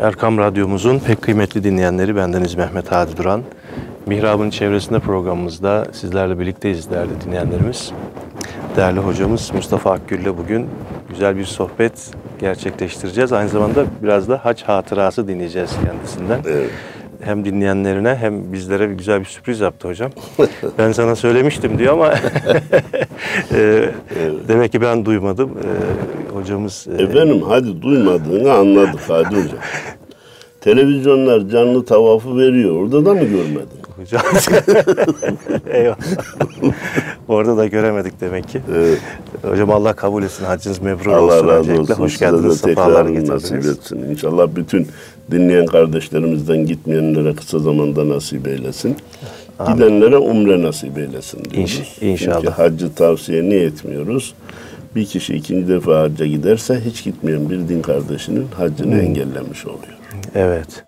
Erkam Radyomuzun pek kıymetli dinleyenleri bendeniz Mehmet Hadi Duran. Mihrab'ın çevresinde programımızda sizlerle birlikteyiz değerli dinleyenlerimiz. Değerli hocamız Mustafa Akgül'le bugün güzel bir sohbet gerçekleştireceğiz. Aynı zamanda biraz da haç hatırası dinleyeceğiz kendisinden. Evet. Hem dinleyenlerine hem bizlere bir güzel bir sürpriz yaptı hocam. ben sana söylemiştim diyor ama e, demek ki ben duymadım. E, hocamız e, Efendim hadi duymadığını anladık Hadi Hocam. Televizyonlar canlı tavafı veriyor. Orada da mı görmedin? Hocam. Eyvallah. Orada da göremedik demek ki. Evet. Hocam Allah kabul etsin. Hacınız mebrur Allah olsun. razı öncelikle. olsun. Hoş geldiniz. Sefalar getirdiniz. etsin. İnşallah bütün dinleyen kardeşlerimizden gitmeyenlere kısa zamanda nasip eylesin. Gidenlere umre nasip eylesin diyoruz. İnş- inşallah. Çünkü haccı tavsiye niye etmiyoruz? Bir kişi ikinci defa hacca giderse hiç gitmeyen bir din kardeşinin haccını engellemiş oluyor. Evet.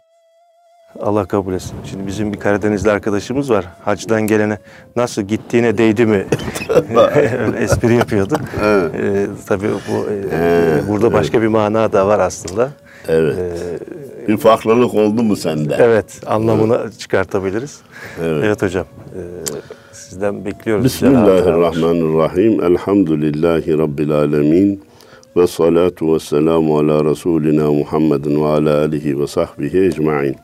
Allah kabul etsin. Şimdi bizim bir Karadenizli arkadaşımız var. Hacdan gelene nasıl gittiğine değdi mi? Öyle Espri yapıyordu. Ee, tabii bu e, burada başka bir mana da var aslında. Evet. bir farklılık oldu mu sende? Evet, anlamını çıkartabiliriz. Evet. Evet, hocam. e, sizden bekliyoruz. Bismillahirrahmanirrahim. Elhamdülillahi Rabbil alemin. Ve salatu ve selamu ala Resulina Muhammedin ve ala alihi ve sahbihi ecma'in.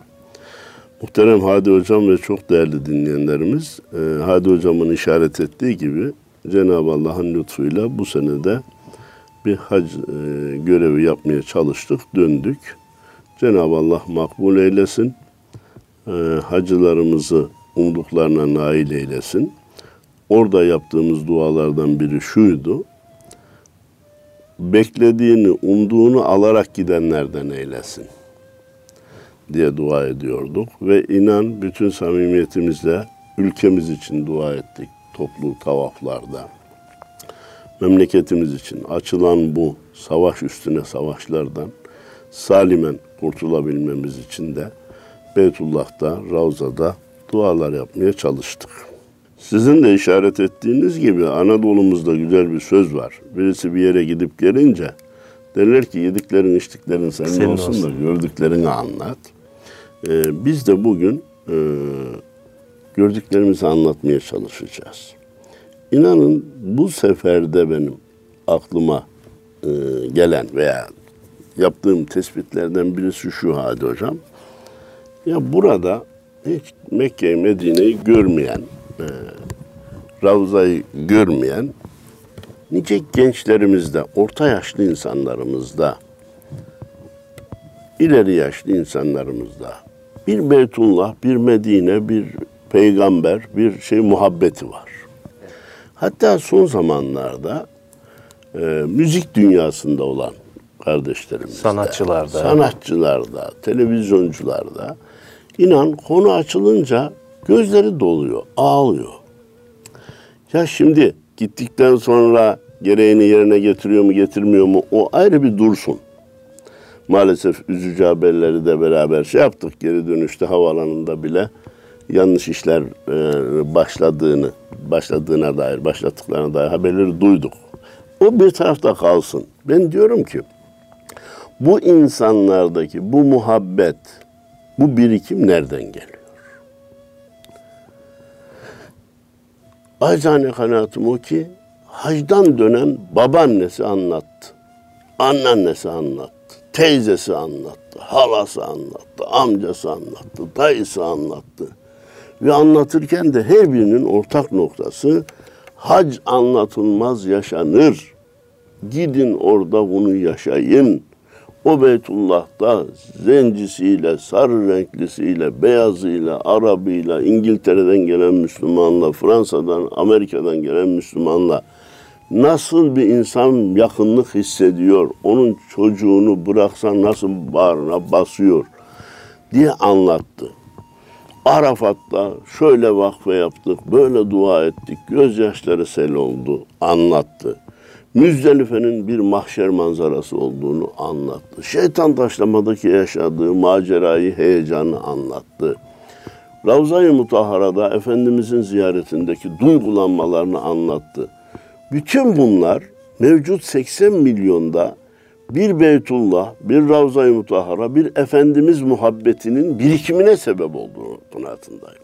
Muhterem Hadi Hocam ve çok değerli dinleyenlerimiz, e, Hadi Hocam'ın işaret ettiği gibi Cenab-ı Allah'ın lütfuyla bu senede bir hac e, görevi yapmaya çalıştık, döndük. Cenab-ı Allah makbul eylesin. E, hacılarımızı umduklarına nail eylesin. Orada yaptığımız dualardan biri şuydu. Beklediğini, umduğunu alarak gidenlerden eylesin diye dua ediyorduk. Ve inan bütün samimiyetimizle ülkemiz için dua ettik toplu tavaflarda. Memleketimiz için açılan bu savaş üstüne savaşlardan salimen kurtulabilmemiz için de Beytullah'ta, Ravza'da dualar yapmaya çalıştık. Sizin de işaret ettiğiniz gibi Anadolu'muzda güzel bir söz var. Birisi bir yere gidip gelince derler ki yediklerin içtiklerin senin, Senin olsun, olsun. da gördüklerini anlat. Ee, biz de bugün e, gördüklerimizi anlatmaya çalışacağız. İnanın bu seferde benim aklıma e, gelen veya yaptığım tespitlerden birisi şu Hadi Hocam. Ya burada hiç Mekke, Medine'yi görmeyen, e, Ravza'yı görmeyen nice gençlerimizde, orta yaşlı insanlarımızda, ileri yaşlı insanlarımızda bir Beytullah, bir Medine, bir peygamber, bir şey muhabbeti var. Hatta son zamanlarda e, müzik dünyasında olan kardeşlerimizde, Sanatçılarda. sanatçılarda, televizyoncularda inan konu açılınca gözleri doluyor, ağlıyor. Ya şimdi gittikten sonra gereğini yerine getiriyor mu getirmiyor mu o ayrı bir dursun. Maalesef üzücü haberleri de beraber şey yaptık. Geri dönüşte havaalanında bile yanlış işler e, başladığını, başladığına dair, başlattıklarına dair haberleri duyduk. O bir tarafta kalsın. Ben diyorum ki bu insanlardaki bu muhabbet, bu birikim nereden geliyor? Acane kanaatim o ki hacdan dönen babaannesi anlattı. Anneannesi anlattı. Teyzesi anlattı. Halası anlattı. Amcası anlattı. Dayısı anlattı. Ve anlatırken de her birinin ortak noktası hac anlatılmaz yaşanır. Gidin orada bunu yaşayın. O Beytullah'ta zencisiyle, sarı renklisiyle, beyazıyla, Arabıyla, İngiltere'den gelen Müslümanla, Fransa'dan, Amerika'dan gelen Müslümanla nasıl bir insan yakınlık hissediyor, onun çocuğunu bıraksa nasıl bağrına basıyor diye anlattı. Arafat'ta şöyle vakfe yaptık, böyle dua ettik, gözyaşları sel oldu, anlattı. Müzdelife'nin bir mahşer manzarası olduğunu anlattı. Şeytan taşlamadaki yaşadığı macerayı, heyecanı anlattı. Ravza-i Mutahhara'da Efendimizin ziyaretindeki duygulanmalarını anlattı. Bütün bunlar mevcut 80 milyonda bir Beytullah, bir Ravza-i Mutahhara, bir Efendimiz muhabbetinin birikimine sebep olduğunu kanaatindeyim.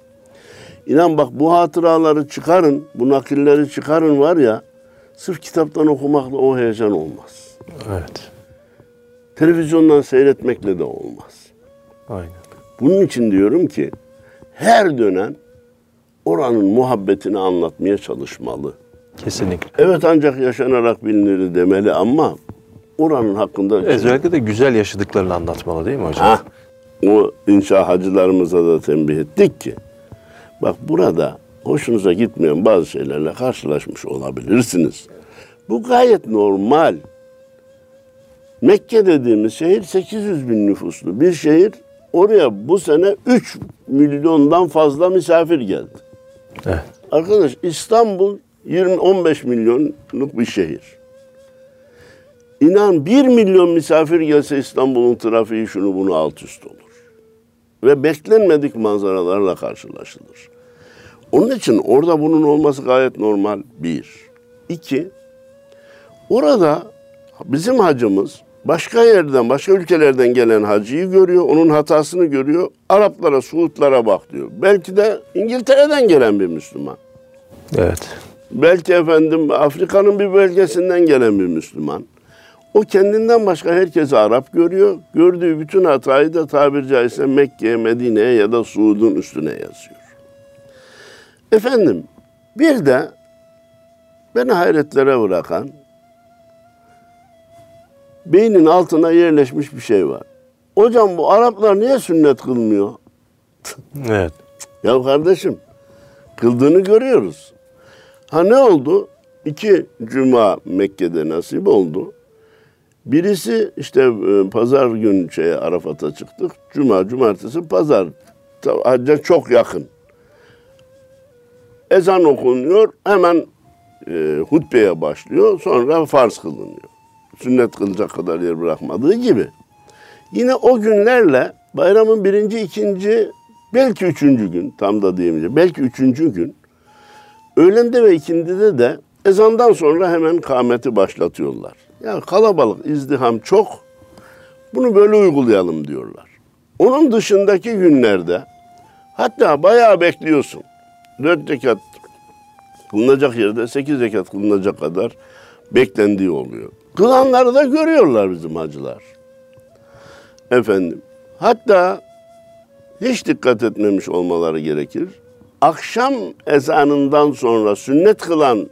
İnan bak bu hatıraları çıkarın, bu nakilleri çıkarın var ya, sırf kitaptan okumakla o heyecan olmaz. Evet. Televizyondan seyretmekle de olmaz. Aynen. Bunun için diyorum ki her dönem oranın muhabbetini anlatmaya çalışmalı. Kesinlikle. Evet ancak yaşanarak bilinir demeli ama oranın hakkında Özellikle de güzel yaşadıklarını anlatmalı değil mi hocam? Ha, o inşa hacılarımıza da tembih ettik ki bak burada hoşunuza gitmeyen bazı şeylerle karşılaşmış olabilirsiniz. Bu gayet normal. Mekke dediğimiz şehir 800 bin nüfuslu bir şehir. Oraya bu sene 3 milyondan fazla misafir geldi. Evet. Arkadaş İstanbul 20-15 milyonluk bir şehir. İnan 1 milyon misafir gelse İstanbul'un trafiği şunu bunu alt üst olur. Ve beklenmedik manzaralarla karşılaşılır. Onun için orada bunun olması gayet normal bir. İki, orada bizim hacımız başka yerden, başka ülkelerden gelen hacıyı görüyor, onun hatasını görüyor. Araplara, Suudlara bak diyor. Belki de İngiltere'den gelen bir Müslüman. Evet. Belki efendim Afrika'nın bir bölgesinden gelen bir Müslüman. O kendinden başka herkesi Arap görüyor. Gördüğü bütün hatayı da tabiri caizse Mekke'ye, Medine'ye ya da Suud'un üstüne yazıyor. Efendim bir de beni hayretlere bırakan beynin altına yerleşmiş bir şey var. Hocam bu Araplar niye sünnet kılmıyor? Evet. Ya kardeşim kıldığını görüyoruz. Ha ne oldu? İki cuma Mekke'de nasip oldu. Birisi işte e, pazar gün şeye Arafat'a çıktık. Cuma, cumartesi, pazar. Hacca çok yakın. Ezan okunuyor. Hemen e, hutbeye başlıyor. Sonra farz kılınıyor. Sünnet kılacak kadar yer bırakmadığı gibi. Yine o günlerle bayramın birinci, ikinci, belki üçüncü gün, tam da diyemeyeceğim, belki üçüncü gün, öğlende ve ikindide de ezandan sonra hemen kâmeti başlatıyorlar. Yani kalabalık, izdiham çok, bunu böyle uygulayalım diyorlar. Onun dışındaki günlerde, hatta bayağı bekliyorsun. Dört rekat kılınacak yerde sekiz rekat kılınacak kadar beklendiği oluyor. Kılanları da görüyorlar bizim hacılar. Efendim. Hatta hiç dikkat etmemiş olmaları gerekir. Akşam ezanından sonra sünnet kılan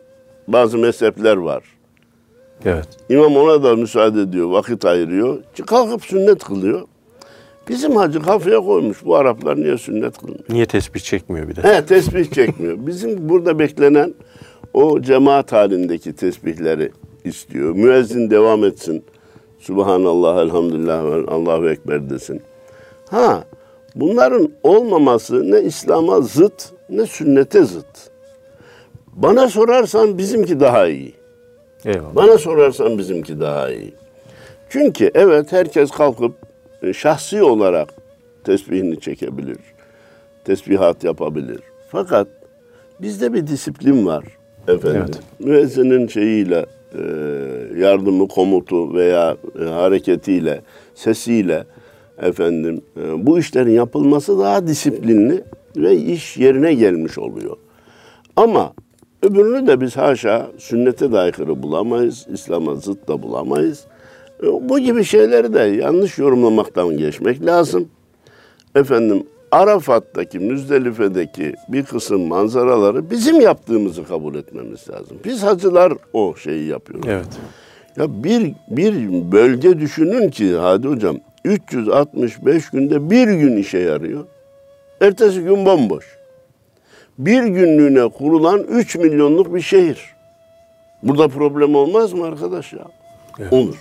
bazı mezhepler var. Evet. İmam ona da müsaade ediyor, vakit ayırıyor. Kalkıp sünnet kılıyor. Bizim hacı kafaya koymuş bu Araplar niye sünnet kılmıyor? Niye tespih çekmiyor bir de? He tesbih çekmiyor. Bizim burada beklenen o cemaat halindeki tesbihleri istiyor. Müezzin devam etsin. Subhanallah, elhamdülillah, Allahu Ekber desin. Ha, bunların olmaması ne İslam'a zıt ne sünnete zıt. Bana sorarsan bizimki daha iyi. Eyvallah. Bana sorarsan bizimki daha iyi. Çünkü evet herkes kalkıp e, şahsi olarak tesbihini çekebilir. Tesbihat yapabilir. Fakat bizde bir disiplin var efendim. Evet. Müezzinin şeyiyle e, yardımı, komutu veya e, hareketiyle, sesiyle efendim e, bu işlerin yapılması daha disiplinli ve iş yerine gelmiş oluyor. Ama öbürünü de biz haşa sünnete de aykırı bulamayız, İslam'a zıt da bulamayız. E, Bu gibi şeyleri de yanlış yorumlamaktan geçmek lazım. Efendim Arafat'taki, Müzdelife'deki bir kısım manzaraları bizim yaptığımızı kabul etmemiz lazım. Biz hacılar o şeyi yapıyoruz. Evet. Ya bir, bir bölge düşünün ki Hadi Hocam 365 günde bir gün işe yarıyor. Ertesi gün bomboş. Bir günlüğüne kurulan 3 milyonluk bir şehir. Burada problem olmaz mı arkadaş ya? Evet. Olur.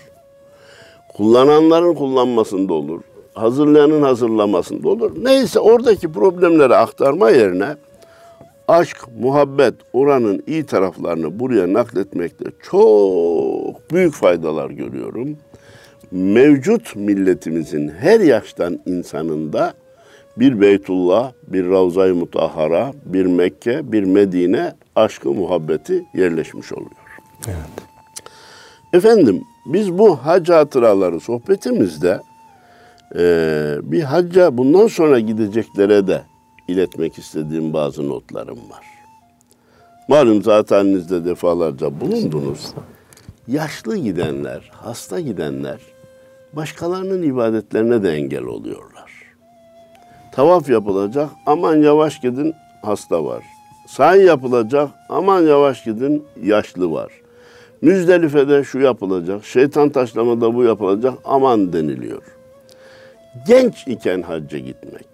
Kullananların kullanmasında olur. Hazırlayanın hazırlamasında olur. Neyse oradaki problemleri aktarma yerine aşk, muhabbet, oranın iyi taraflarını buraya nakletmekte çok büyük faydalar görüyorum. Mevcut milletimizin her yaştan insanında bir Beytullah, bir Ravza-i Mutahhara, bir Mekke, bir Medine aşkı, muhabbeti yerleşmiş oluyor. Evet. Efendim biz bu hac hatıraları sohbetimizde eee, bir hacca bundan sonra gideceklere de iletmek istediğim bazı notlarım var. Malum zaten elinizde defalarca bulundunuz. Yaşlı gidenler, hasta gidenler başkalarının ibadetlerine de engel oluyorlar. Tavaf yapılacak, aman yavaş gidin hasta var. Sahi yapılacak, aman yavaş gidin yaşlı var. Müzdelife'de şu yapılacak, şeytan taşlamada bu yapılacak, aman deniliyor. Genç iken hacca gitmek.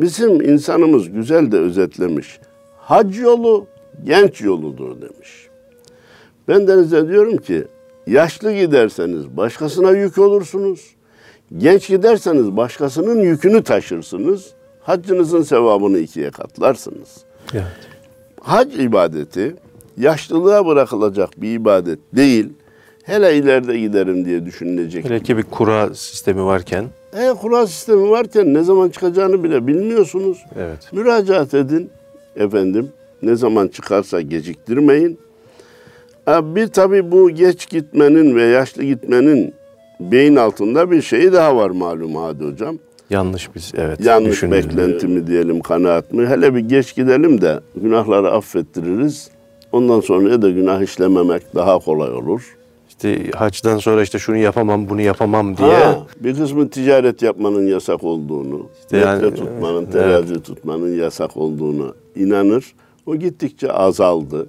Bizim insanımız güzel de özetlemiş. Hac yolu genç yoludur demiş. Ben de size diyorum ki yaşlı giderseniz başkasına yük olursunuz. Genç giderseniz başkasının yükünü taşırsınız. Haccınızın sevabını ikiye katlarsınız. Evet. Hac ibadeti yaşlılığa bırakılacak bir ibadet değil. Hele ileride giderim diye düşünülecek. Hele ki bir kura sistemi varken E, kura sistemi varken ne zaman çıkacağını bile bilmiyorsunuz. evet. Müracaat edin efendim. Ne zaman çıkarsa geciktirmeyin. Bir tabi bu geç gitmenin ve yaşlı gitmenin beyin altında bir şey daha var malum Hadi Hocam. Yanlış biz evet. Yanlış düşünülüyor. beklenti mi diyelim, kanaat mi? Hele bir geç gidelim de günahları affettiririz. Ondan sonra da günah işlememek daha kolay olur. İşte haçtan sonra işte şunu yapamam, bunu yapamam diye Ha, bir kısmı ticaret yapmanın yasak olduğunu, İşte yani, tutmanın, evet. terazi tutmanın yasak olduğunu inanır. O gittikçe azaldı.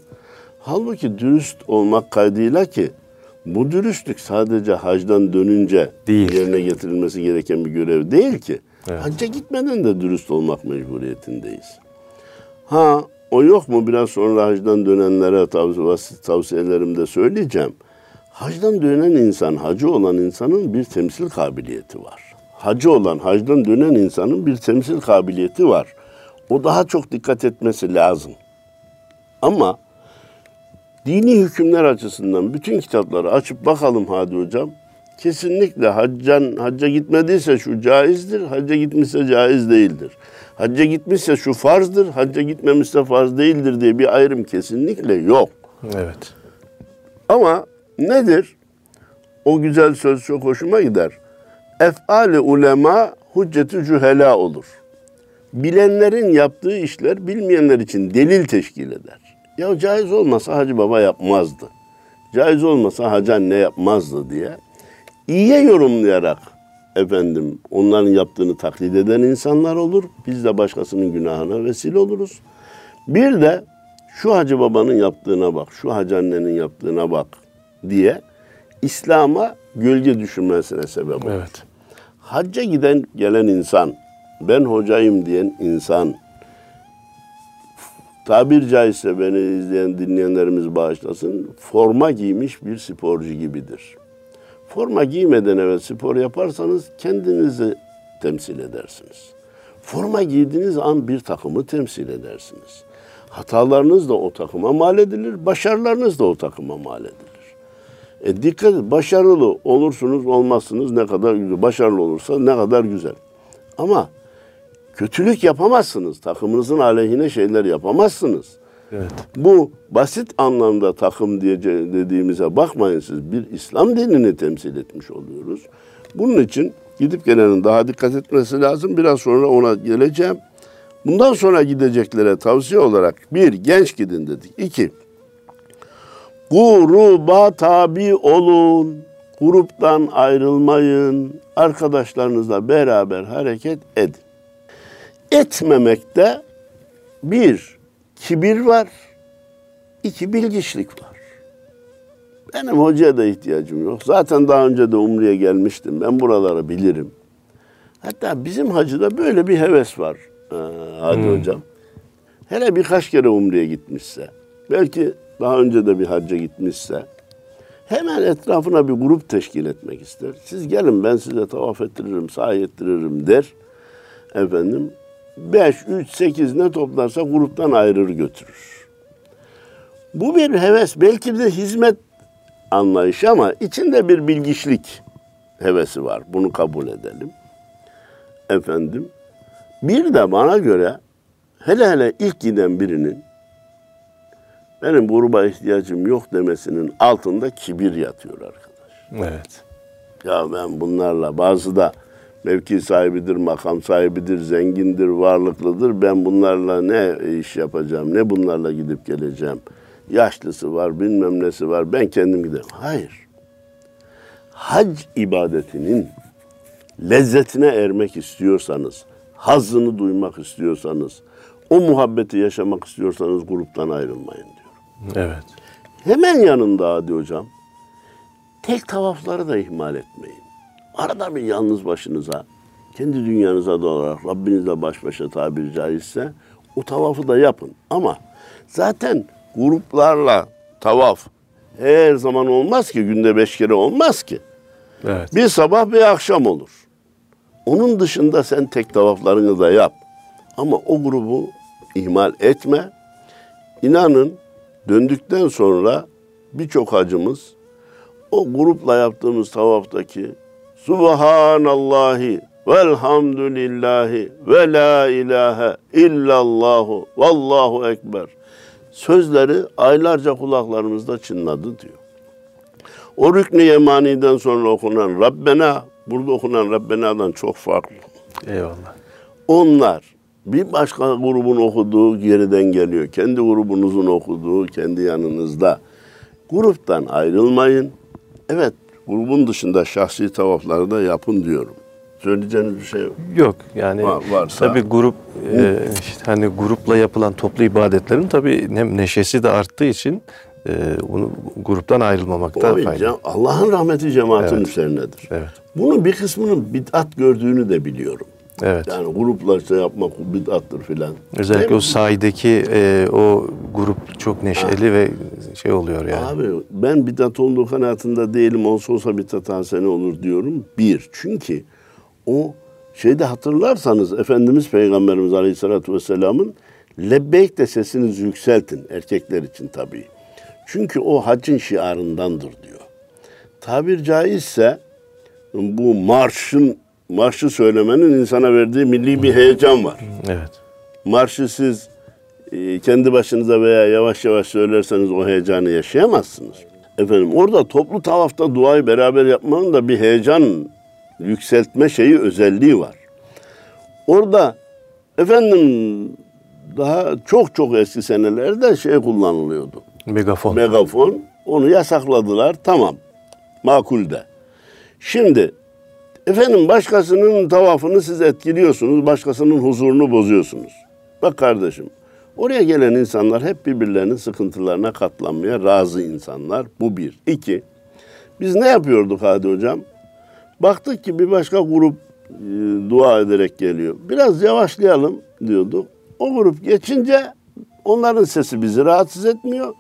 Halbuki dürüst olmak kaydıyla ki bu dürüstlük sadece hacdan dönünce Değil. yerine getirilmesi gereken bir görev değil ki. Evet. Hacca gitmeden de dürüst olmak mecburiyetindeyiz. Ha o yok mu biraz sonra hacdan dönenlere tavsiye, tavsiyelerimde söyleyeceğim. Hacdan dönen insan, hacı olan insanın bir temsil kabiliyeti var. Hacı olan, hacdan dönen insanın bir temsil kabiliyeti var. O daha çok dikkat etmesi lazım. Ama dini hükümler açısından bütün kitapları açıp bakalım Hadi Hocam. Kesinlikle haccan, hacca gitmediyse şu caizdir, hacca gitmişse caiz değildir. Hacca gitmişse şu farzdır, hacca gitmemişse farz değildir diye bir ayrım kesinlikle yok. evet. Ama nedir? O güzel söz çok hoşuma gider. Ef'ali ulema hüccetü cühela olur. Bilenlerin yaptığı işler bilmeyenler için delil teşkil eder. Ya caiz olmasa Hacı Baba yapmazdı. Caiz olmasa Hacı Anne yapmazdı diye. İyiye yorumlayarak efendim onların yaptığını taklit eden insanlar olur. Biz de başkasının günahına vesile oluruz. Bir de şu Hacı Baba'nın yaptığına bak, şu Hacı Anne'nin yaptığına bak diye İslam'a gölge düşürmesine sebep olur. Evet. Hacca giden gelen insan, ben hocayım diyen insan, tabir caizse beni izleyen dinleyenlerimiz bağışlasın, forma giymiş bir sporcu gibidir. Forma giymeden evvel spor yaparsanız kendinizi temsil edersiniz. Forma giydiğiniz an bir takımı temsil edersiniz. Hatalarınız da o takıma mal edilir, başarılarınız da o takıma mal edilir. E dikkat et, başarılı olursunuz, olmazsınız ne kadar güzel. Başarılı olursa ne kadar güzel. Ama kötülük yapamazsınız. Takımınızın aleyhine şeyler yapamazsınız. Evet. Bu basit anlamda takım diye dediğimize bakmayın siz. Bir İslam dinini temsil etmiş oluyoruz. Bunun için gidip gelenin daha dikkat etmesi lazım. Biraz sonra ona geleceğim. Bundan sonra gideceklere tavsiye olarak bir, genç gidin dedik. İki, gruba tabi olun. Gruptan ayrılmayın. Arkadaşlarınızla beraber hareket edin. Etmemekte bir, kibir var. iki bilgiçlik var. Benim hocaya da ihtiyacım yok. Zaten daha önce de Umre'ye gelmiştim. Ben buraları bilirim. Hatta bizim hacıda böyle bir heves var. Ee, Hadi hocam. Hele birkaç kere Umre'ye gitmişse, belki daha önce de bir hacca gitmişse, hemen etrafına bir grup teşkil etmek ister. Siz gelin ben size tavaf ettiririm, sahi ettiririm der. Efendim 5, 3, 8 ne toplarsa gruptan ayırır götürür. Bu bir heves, belki de hizmet anlayışı ama içinde bir bilgiçlik hevesi var. Bunu kabul edelim. Efendim, bir de bana göre hele hele ilk giden birinin benim gruba ihtiyacım yok demesinin altında kibir yatıyor arkadaş. Evet. Ya ben bunlarla bazı da mevki sahibidir, makam sahibidir, zengindir, varlıklıdır. Ben bunlarla ne iş yapacağım, ne bunlarla gidip geleceğim. Yaşlısı var, bilmem nesi var. Ben kendim giderim. Hayır. Hac ibadetinin lezzetine ermek istiyorsanız, hazzını duymak istiyorsanız, o muhabbeti yaşamak istiyorsanız gruptan ayrılmayın diyor. Evet. Hemen yanında Adi Hocam, tek tavafları da ihmal etmeyin. Arada bir yalnız başınıza, kendi dünyanıza dalarak Rabbinizle baş başa tabiri caizse o tavafı da yapın. Ama zaten gruplarla tavaf her zaman olmaz ki, günde beş kere olmaz ki. Evet. Bir sabah bir akşam olur. Onun dışında sen tek tavaflarını da yap. Ama o grubu ihmal etme. İnanın döndükten sonra birçok hacımız o grupla yaptığımız tavaftaki Subhanallahi velhamdülillahi ve la ilahe illallahu vallahu ekber sözleri aylarca kulaklarımızda çınladı diyor. O rükn-i yemaniden sonra okunan Rabbena, burada okunan Rabbena'dan çok farklı. Eyvallah. Onlar bir başka grubun okuduğu geriden geliyor. Kendi grubunuzun okuduğu kendi yanınızda. Gruptan ayrılmayın. Evet, grubun dışında şahsi tavafları da yapın diyorum. Söyleyeceğiniz bir şey yok. Yok yani Var- varsa- tabii grup e, işte hani grupla yapılan toplu ibadetlerin tabii hem neşesi de arttığı için e, bunu gruptan ayrılmamakta O fayda. Allah'ın rahmeti cemaatin Evet. üzerinedir. Evet. Bunun bir kısmının bid'at gördüğünü de biliyorum. Evet. Yani grupla işte yapmak bid'attır filan. Özellikle Değil o sahideki e, o grup çok neşeli ve şey oluyor yani. Abi ben bidat olduğu kanaatinde değilim. Olsa olsa bidat hasene olur diyorum. Bir, çünkü o şeyde hatırlarsanız Efendimiz Peygamberimiz Aleyhisselatü Vesselam'ın lebbeyk de sesinizi yükseltin. Erkekler için tabii. Çünkü o haccın şiarındandır diyor. Tabir caizse bu marşın marşı söylemenin insana verdiği milli bir heyecan var. Evet. Marşı siz e, kendi başınıza veya yavaş yavaş söylerseniz o heyecanı yaşayamazsınız. Efendim orada toplu tavafta duayı beraber yapmanın da bir heyecan yükseltme şeyi özelliği var. Orada efendim daha çok çok eski senelerde şey kullanılıyordu. Megafon. Megafon onu yasakladılar tamam makul de. Şimdi efendim başkasının tavafını siz etkiliyorsunuz, başkasının huzurunu bozuyorsunuz. Bak kardeşim oraya gelen insanlar hep birbirlerinin sıkıntılarına katlanmaya razı insanlar. Bu bir. İki, biz ne yapıyorduk Hadi Hocam? Baktık ki bir başka grup e, dua ederek geliyor. Biraz yavaşlayalım diyorduk. O grup geçince onların sesi bizi rahatsız etmiyor.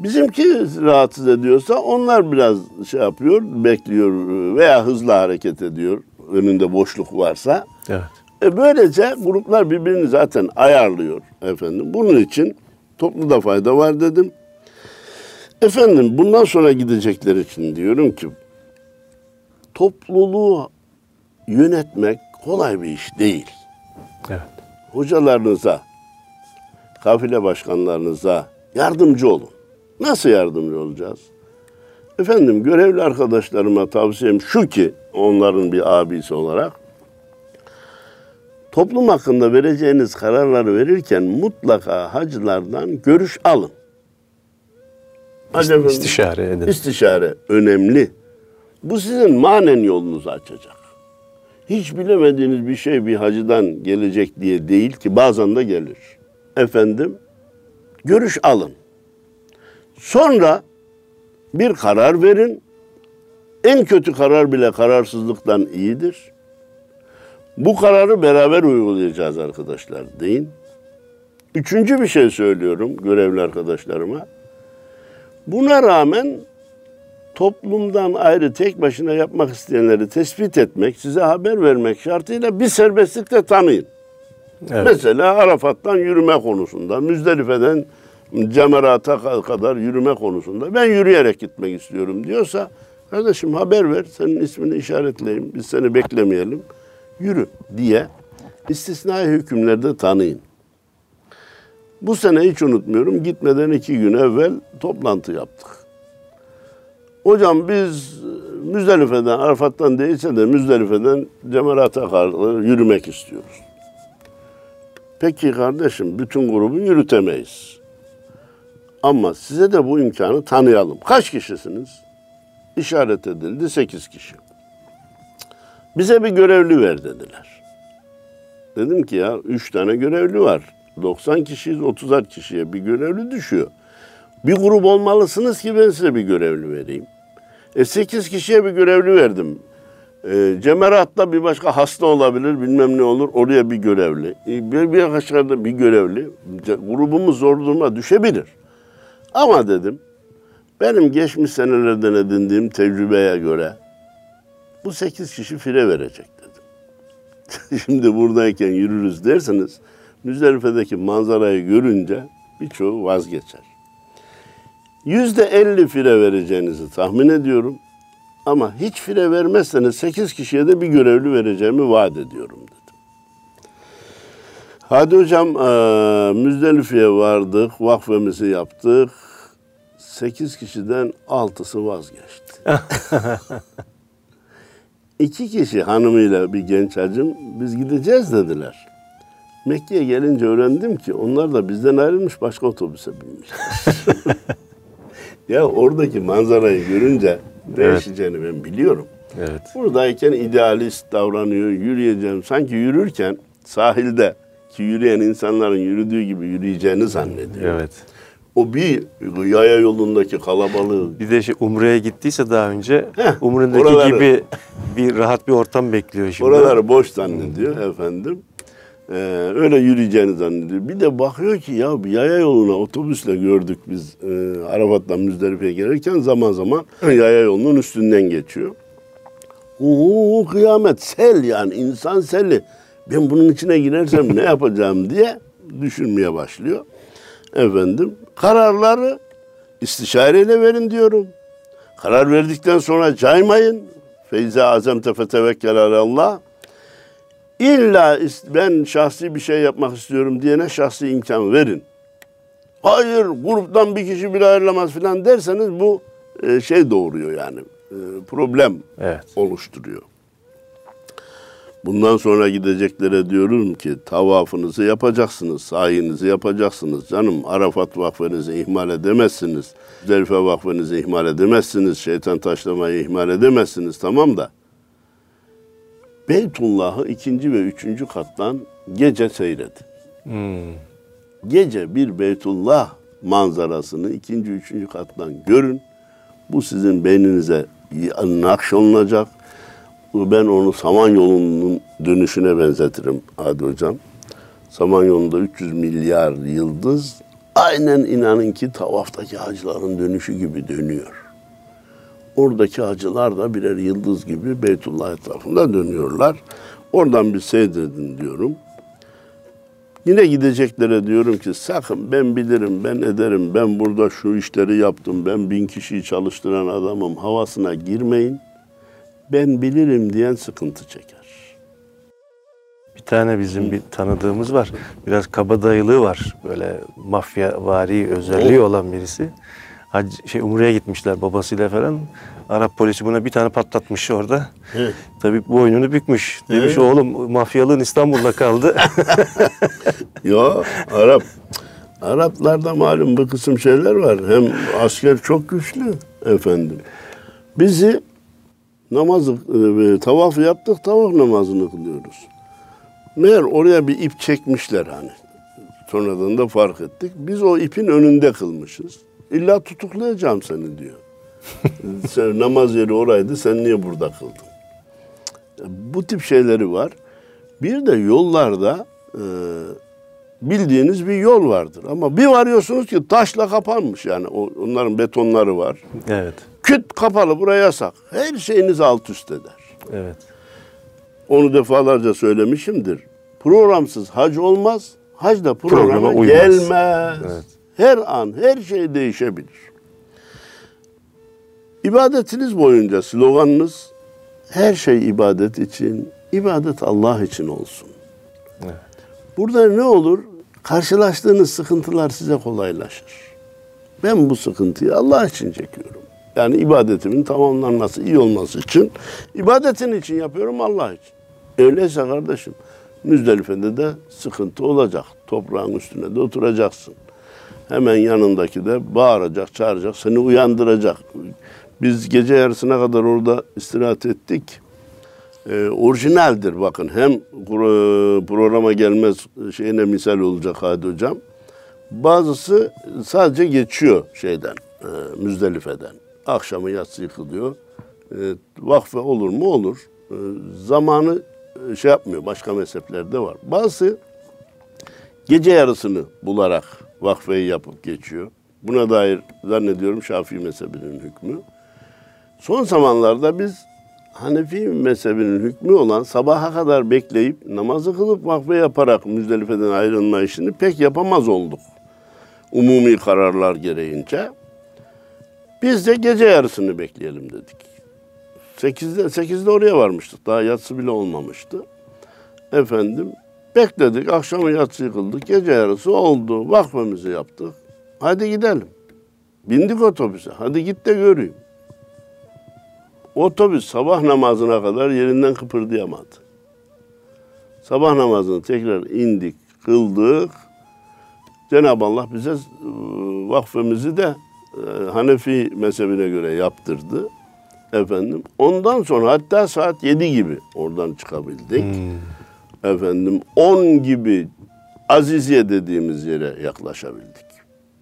Bizimki rahatsız ediyorsa onlar biraz şey yapıyor, bekliyor veya hızlı hareket ediyor önünde boşluk varsa. Evet. E böylece gruplar birbirini zaten ayarlıyor efendim. Bunun için topluda fayda var dedim. Efendim bundan sonra gidecekler için diyorum ki topluluğu yönetmek kolay bir iş değil. Evet. Hocalarınıza, kafile başkanlarınıza yardımcı olun. Nasıl yardımcı olacağız? Efendim görevli arkadaşlarıma tavsiyem şu ki onların bir abisi olarak toplum hakkında vereceğiniz kararları verirken mutlaka hacılardan görüş alın. Hacı İstişare edin. İstişare önemli. Bu sizin manen yolunuzu açacak. Hiç bilemediğiniz bir şey bir hacıdan gelecek diye değil ki bazen de gelir. Efendim görüş alın. Sonra bir karar verin. En kötü karar bile kararsızlıktan iyidir. Bu kararı beraber uygulayacağız arkadaşlar deyin. Üçüncü bir şey söylüyorum görevli arkadaşlarıma. Buna rağmen toplumdan ayrı tek başına yapmak isteyenleri tespit etmek, size haber vermek şartıyla bir serbestlikte tanıyın. Evet. Mesela Arafat'tan yürüme konusunda, Müzdelife'den Cemerat'a kadar yürüme konusunda ben yürüyerek gitmek istiyorum diyorsa kardeşim haber ver, senin ismini işaretleyeyim, biz seni beklemeyelim, yürü diye istisnai hükümlerde tanıyın. Bu sene hiç unutmuyorum, gitmeden iki gün evvel toplantı yaptık. Hocam biz Müzdelife'den, Arafat'tan değilse de Müzdelife'den Cemarat'a kadar yürümek istiyoruz. Peki kardeşim bütün grubu yürütemeyiz. Ama size de bu imkanı tanıyalım. Kaç kişisiniz? İşaret edildi 8 kişi. Bize bir görevli ver dediler. Dedim ki ya 3 tane görevli var. 90 kişiyiz 30'ar kişiye bir görevli düşüyor. Bir grup olmalısınız ki ben size bir görevli vereyim. E 8 kişiye bir görevli verdim. E, Cemerat'ta bir başka hasta olabilir, bilmem ne olur. Oraya bir görevli. E, bir, bir başka bir görevli. Grubumuz zor duruma düşebilir. Ama dedim, benim geçmiş senelerden edindiğim tecrübeye göre bu 8 kişi fire verecek dedim. Şimdi buradayken yürürüz derseniz Müzdelife'deki manzarayı görünce birçoğu vazgeçer. Yüzde elli fire vereceğinizi tahmin ediyorum. Ama hiç fire vermezseniz sekiz kişiye de bir görevli vereceğimi vaat ediyorum dedim. Hadi hocam e, Müzdelife'ye vardık, vakfemizi yaptık. Sekiz kişiden altısı vazgeçti. İki kişi hanımıyla bir genç hacım biz gideceğiz dediler. Mekke'ye gelince öğrendim ki onlar da bizden ayrılmış başka otobüse binmişler. ya oradaki manzarayı görünce değişeceğini evet. ben biliyorum. Evet. Buradayken idealist davranıyor, yürüyeceğim. Sanki yürürken sahilde ki yürüyen insanların yürüdüğü gibi yürüyeceğini zannediyor. Evet. O bir yaya yolundaki kalabalığı. Bir de şey Umre'ye gittiyse daha önce Heh, Umre'deki oraları- gibi bir rahat bir ortam bekliyor şimdi. Oraları boş zannediyor efendim. Ee, öyle yürüyeceğini zannediyor. Bir de bakıyor ki ya bir yaya yoluna otobüsle gördük biz e, Arafat'tan Müzdelife'ye gelirken zaman zaman yaya yolunun üstünden geçiyor. Oo kıyamet sel yani insan seli. Ben bunun içine girersem ne yapacağım diye düşünmeye başlıyor. Efendim kararları istişareyle verin diyorum. Karar verdikten sonra caymayın. Feyze azem tefetevekkel Allah. İlla ben şahsi bir şey yapmak istiyorum diyene şahsi imkan verin. Hayır gruptan bir kişi bile ayrılamaz falan derseniz bu e, şey doğuruyor yani e, problem Evet. oluşturuyor. Bundan sonra gideceklere diyorum ki tavafınızı yapacaksınız, sahinizi yapacaksınız. Canım Arafat vakfenizi ihmal edemezsiniz. Zerife vakfenizi ihmal edemezsiniz. Şeytan taşlamayı ihmal edemezsiniz tamam da. Beytullah'ı ikinci ve üçüncü kattan gece seyredin. Hmm. Gece bir Beytullah manzarasını ikinci, üçüncü kattan görün. Bu sizin beyninize nakşolunacak. Ben onu Samanyolu'nun dönüşüne benzetirim Hadi Hocam. Samanyolu'nda 300 milyar yıldız aynen inanın ki tavaftaki hacıların dönüşü gibi dönüyor. Oradaki hacılar da birer yıldız gibi Beytullah etrafında dönüyorlar. Oradan bir seyredin diyorum. Yine gideceklere diyorum ki sakın ben bilirim, ben ederim, ben burada şu işleri yaptım, ben bin kişiyi çalıştıran adamım havasına girmeyin. Ben bilirim diyen sıkıntı çeker. Bir tane bizim bir tanıdığımız var. Biraz kabadayılığı var. Böyle mafya vari özelliği olan birisi. Hac, şey Umre'ye gitmişler babasıyla falan. Arap polisi buna bir tane patlatmış orada. Evet. Tabii boynunu bükmüş. Demiş Evet. oğlum mafyalığın İstanbul'da kaldı. Ya Arap, Araplarda malum bir kısım şeyler var. Hem asker çok güçlü efendim. Bizi namazı, e, tavaf yaptık, tavaf namazını kılıyoruz. Meğer oraya bir ip çekmişler hani. Sonradan da fark ettik. Biz o ipin önünde kılmışız. İlla tutuklayacağım seni diyor. sen, namaz yeri oraydı, sen niye burada kıldın? Bu tip şeyleri var. Bir de yollarda e, bildiğiniz bir yol vardır. Ama bir varıyorsunuz ki taşla kapanmış yani. Onların betonları var. evet. Küt kapalı, buraya yasak. Her şeyiniz alt üst eder. Evet. Onu defalarca söylemişimdir. Programsız hac olmaz. Hac da programa, Programa uymaz. gelmez. Evet. Her an her şey değişebilir. İbadetiniz boyunca sloganınız her şey ibadet için, ibadet Allah için olsun. Evet. Burada ne olur? Karşılaştığınız sıkıntılar size kolaylaşır. Ben bu sıkıntıyı Allah için çekiyorum. Yani ibadetimin tamamlanması, iyi olması için ibadetin için yapıyorum Allah için. Öyleyse kardeşim Müzdelife'de de sıkıntı olacak. Toprağın üstüne de oturacaksın. Hemen yanındaki de bağıracak, çağıracak, seni uyandıracak. Biz gece yarısına kadar orada istirahat ettik. Ee, orijinaldir bakın. Hem pro- programa gelmez şeyine misal olacak Hadi Hocam. Bazısı sadece geçiyor şeyden, e, Müzdelife'den. Akşamı yatsı yıkılıyor. E, vakfe olur mu? Olur. E, zamanı e, şey yapmıyor. Başka mezheplerde var. Bazısı gece yarısını bularak vakfeyi yapıp geçiyor. Buna dair zannediyorum Şafii mezhebinin hükmü. Son zamanlarda biz Hanefi mezhebinin hükmü olan sabaha kadar bekleyip namazı kılıp vakfe yaparak Müzdelife'den ayrılma işini pek yapamaz olduk. Umumi kararlar gereğince. Biz de gece yarısını bekleyelim dedik. 8'de, 8'de oraya varmıştık. Daha yatsı bile olmamıştı. Efendim bekledik. Akşam yatsı yıkıldık. Gece yarısı oldu. Vakfemizi yaptık. Hadi gidelim. Bindik otobüse. Hadi git de göreyim. Otobüs sabah namazına kadar yerinden kıpırdayamadı. Sabah namazını tekrar indik, kıldık. Cenab-ı Allah bize e, vakfemizi de e, Hanefi mezhebine göre yaptırdı. Efendim. Ondan sonra hatta saat 7 gibi oradan çıkabildik. Efendim 10 gibi Aziziye dediğimiz yere yaklaşabildik.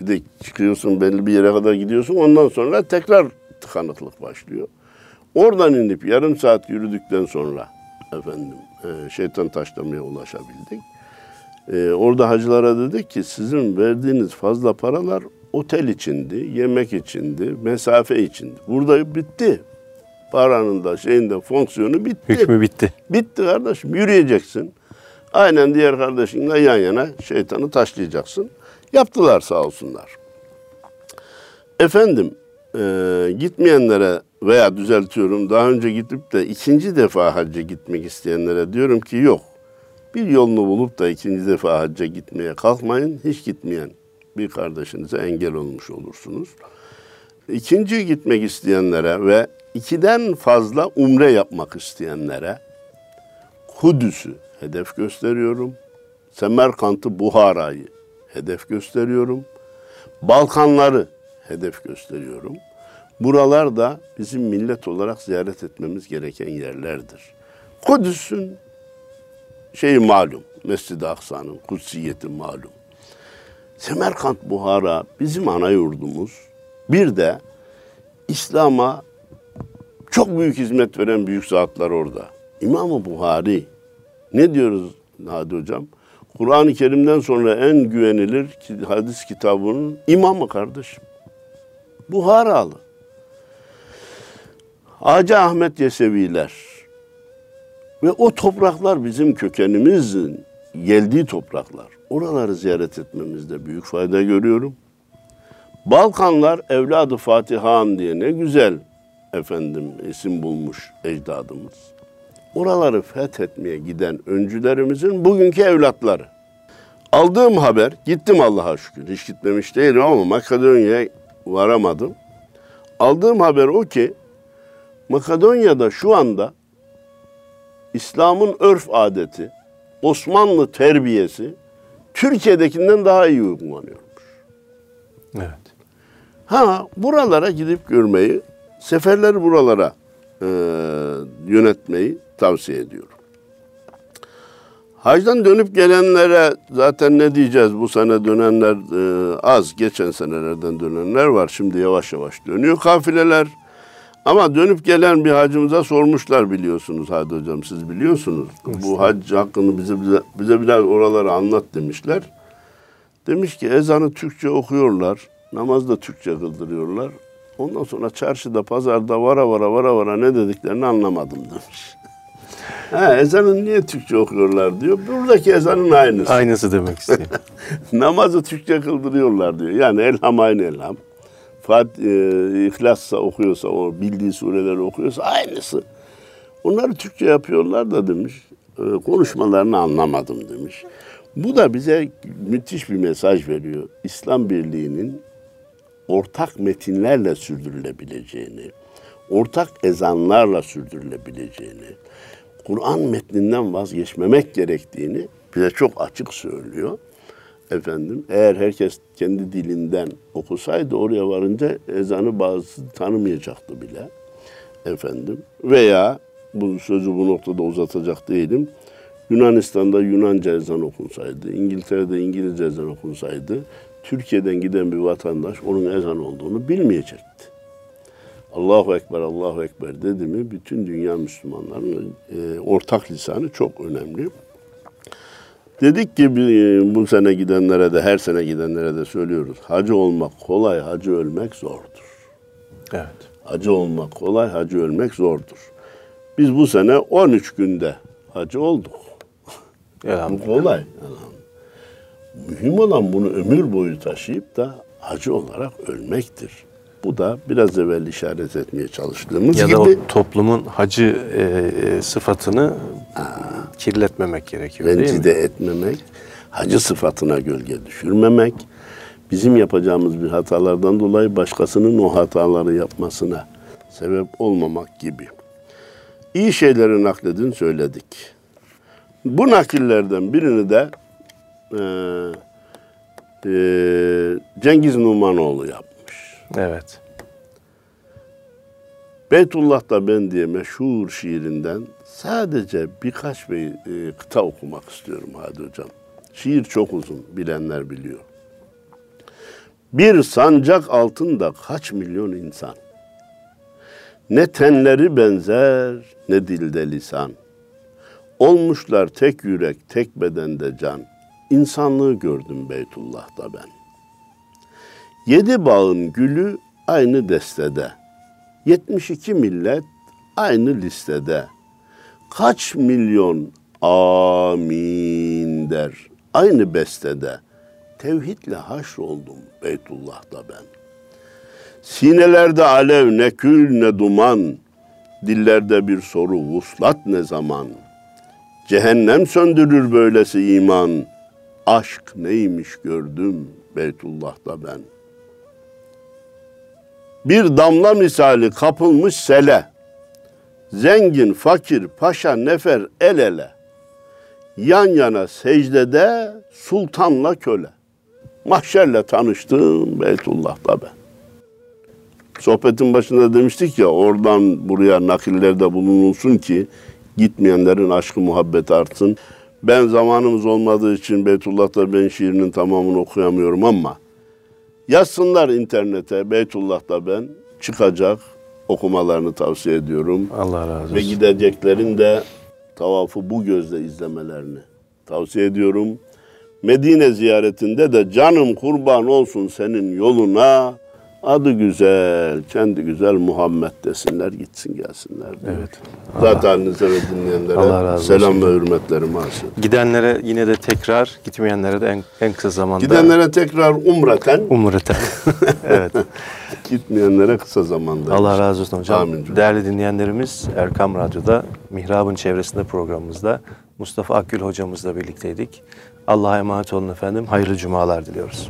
Bir de çıkıyorsun belli bir yere kadar gidiyorsun. Ondan sonra tekrar tıkanıklık başlıyor. Oradan inip yarım saat yürüdükten sonra efendim e, şeytan taşlamaya ulaşabildik. E, orada hacılara dedik ki sizin verdiğiniz fazla paralar otel içindi, yemek içindi, mesafe içindi. Burada bitti. Paranın da şeyin de fonksiyonu bitti. Hükmü bitti. Bitti kardeşim. Yürüyeceksin. Aynen diğer kardeşinle yan yana şeytanı taşlayacaksın. Yaptılar sağ olsunlar. Efendim e, gitmeyenlere veya düzeltiyorum daha önce gidip de ikinci defa hacca gitmek isteyenlere diyorum ki yok. Bir yolunu bulup da ikinci defa hacca gitmeye kalkmayın. Hiç gitmeyen bir kardeşinize engel olmuş olursunuz. İkinci gitmek isteyenlere ve ikiden fazla umre yapmak isteyenlere Kudüs'ü hedef gösteriyorum. Semerkant'ı, Buhara'yı hedef gösteriyorum. Balkanları hedef gösteriyorum. Buralar da bizim millet olarak ziyaret etmemiz gereken yerlerdir. Kudüs'ün şeyi malum, Mescid-i Aksa'nın kutsiyeti malum. Semerkant Buhara bizim ana yurdumuz. Bir de İslam'a çok büyük hizmet veren büyük zatlar orada. İmam-ı Buhari ne diyoruz Hadi Hocam? Kur'an-ı Kerim'den sonra en güvenilir hadis kitabının imamı kardeşim. Buharalı. Hacı Ahmet Yeseviler ve o topraklar bizim kökenimizin geldiği topraklar. Oraları ziyaret etmemizde büyük fayda görüyorum. Balkanlar evladı Fatihan diye ne güzel efendim isim bulmuş ecdadımız. Oraları fethetmeye giden öncülerimizin bugünkü evlatları. Aldığım haber, gittim Allah'a şükür. Hiç gitmemiş değilim ama Makedonya'ya varamadım. Aldığım haber o ki Makedonya'da şu anda İslam'ın örf adeti, Osmanlı terbiyesi Türkiye'dekinden daha iyi uygulanıyormuş. Evet. Ha buralara gidip görmeyi, seferleri buralara e, yönetmeyi tavsiye ediyorum. Hacdan dönüp gelenlere zaten ne diyeceğiz bu sene dönenler e, az, geçen senelerden dönenler var. Şimdi yavaş yavaş dönüyor kafileler. Ama dönüp gelen bir hacımıza sormuşlar biliyorsunuz Hadi hocam siz biliyorsunuz. Bu hac hakkını bize, bize, bize biraz oraları anlat demişler. Demiş ki ezanı Türkçe okuyorlar. Namazı da Türkçe kıldırıyorlar. Ondan sonra çarşıda, pazarda vara vara vara vara ne dediklerini anlamadım demiş. Ha, ezanı niye Türkçe okuyorlar diyor. Buradaki ezanın aynısı. Aynısı demek istiyor. Namazı Türkçe kıldırıyorlar diyor. Yani elham aynı elham. Fat, e, İhlas'sa okuyorsa, o bildiği sureleri okuyorsa aynısı. Onları Türkçe yapıyorlar da demiş. E, konuşmalarını anlamadım demiş. Bu da bize müthiş bir mesaj veriyor. İslam birliğinin ortak metinlerle sürdürülebileceğini, ortak ezanlarla sürdürülebileceğini, Kur'an metninden vazgeçmemek gerektiğini bize çok açık söylüyor. Efendim eğer herkes kendi dilinden okusaydı oraya varınca ezanı bazısı tanımayacaktı bile. Efendim veya bu sözü bu noktada uzatacak değilim. Yunanistan'da Yunanca ezan okunsaydı, İngiltere'de İngilizce ezan okunsaydı, Türkiye'den giden bir vatandaş onun ezan olduğunu bilmeyecekti. Allahu Ekber, Allahu Ekber dedi mi bütün dünya Müslümanlarının e, ortak lisanı çok önemli. Dedik ki bir- bu sene gidenlere de her sene gidenlere de söylüyoruz. Hacı olmak kolay, hacı ölmek zordur. Evet. Hacı olmak kolay, hacı ölmek zordur. Biz bu sene 13 günde hacı olduk. Bu Elhamdülillah. kolay. Mühim olan bunu ömür boyu taşıyıp da hacı olarak ölmektir. Bu da biraz evvel işaret etmeye çalıştığımız Ya gibi da o toplumun hacı e, e, sıfatını kirletmemek gerekiyor değil mi? rencide etmemek, hacı sıfatına gölge düşürmemek, bizim yapacağımız bir hatalardan dolayı başkasının o hataları yapmasına sebep olmamak gibi. İyi şeyleri nakledin söyledik. Bu nakillerden birini de eee, eee, Cengiz Numanoğlu yapmış. Evet. Beytullah'ta ben diye meşhur şiirinden sadece birkaç bir e, kıta okumak istiyorum Hadi Hocam. Şiir çok uzun, bilenler biliyor. Bir sancak altında kaç milyon insan. Ne tenleri benzer, ne dilde lisan. Olmuşlar tek yürek, tek bedende can. İnsanlığı gördüm Beytullah'ta ben. Yedi bağın gülü aynı destede. 72 millet aynı listede. Kaç milyon amin der aynı bestede. Tevhidle haşroldum Beytullah'ta ben. Sinelerde alev ne kül ne duman, dillerde bir soru vuslat ne zaman. Cehennem söndürür böylesi iman, aşk neymiş gördüm Beytullah'ta ben.'' Bir damla misali kapılmış sele. Zengin, fakir, paşa, nefer el ele. Yan yana secdede sultanla köle. Mahşerle tanıştım Beytullah'ta ben. Sohbetin başında demiştik ya oradan buraya nakillerde bulunulsun ki gitmeyenlerin aşkı muhabbeti artsın. Ben zamanımız olmadığı için Beytullah'ta ben şiirinin tamamını okuyamıyorum ama Yazsınlar internete Beytullah'ta ben çıkacak okumalarını tavsiye ediyorum. Allah razı Ve olsun. gideceklerin de tavafı bu gözle izlemelerini tavsiye ediyorum. Medine ziyaretinde de canım kurban olsun senin yoluna. Adı güzel, kendi güzel Muhammed desinler, gitsin gelsinler. diyor. Evet. Zat halinize ve dinleyenlere Allah razı selam ve hürmetlerimi arz Gidenlere yine de tekrar, gitmeyenlere de en, en kısa zamanda Gidenlere tekrar umreten, umreten. evet. gitmeyenlere kısa zamanda. Allah razı olsun hocam. Amin. Değerli dinleyenlerimiz Erkam Radyo'da Mihrab'ın çevresinde programımızda Mustafa Akgül hocamızla birlikteydik. Allah'a emanet olun efendim. Hayırlı cumalar diliyoruz.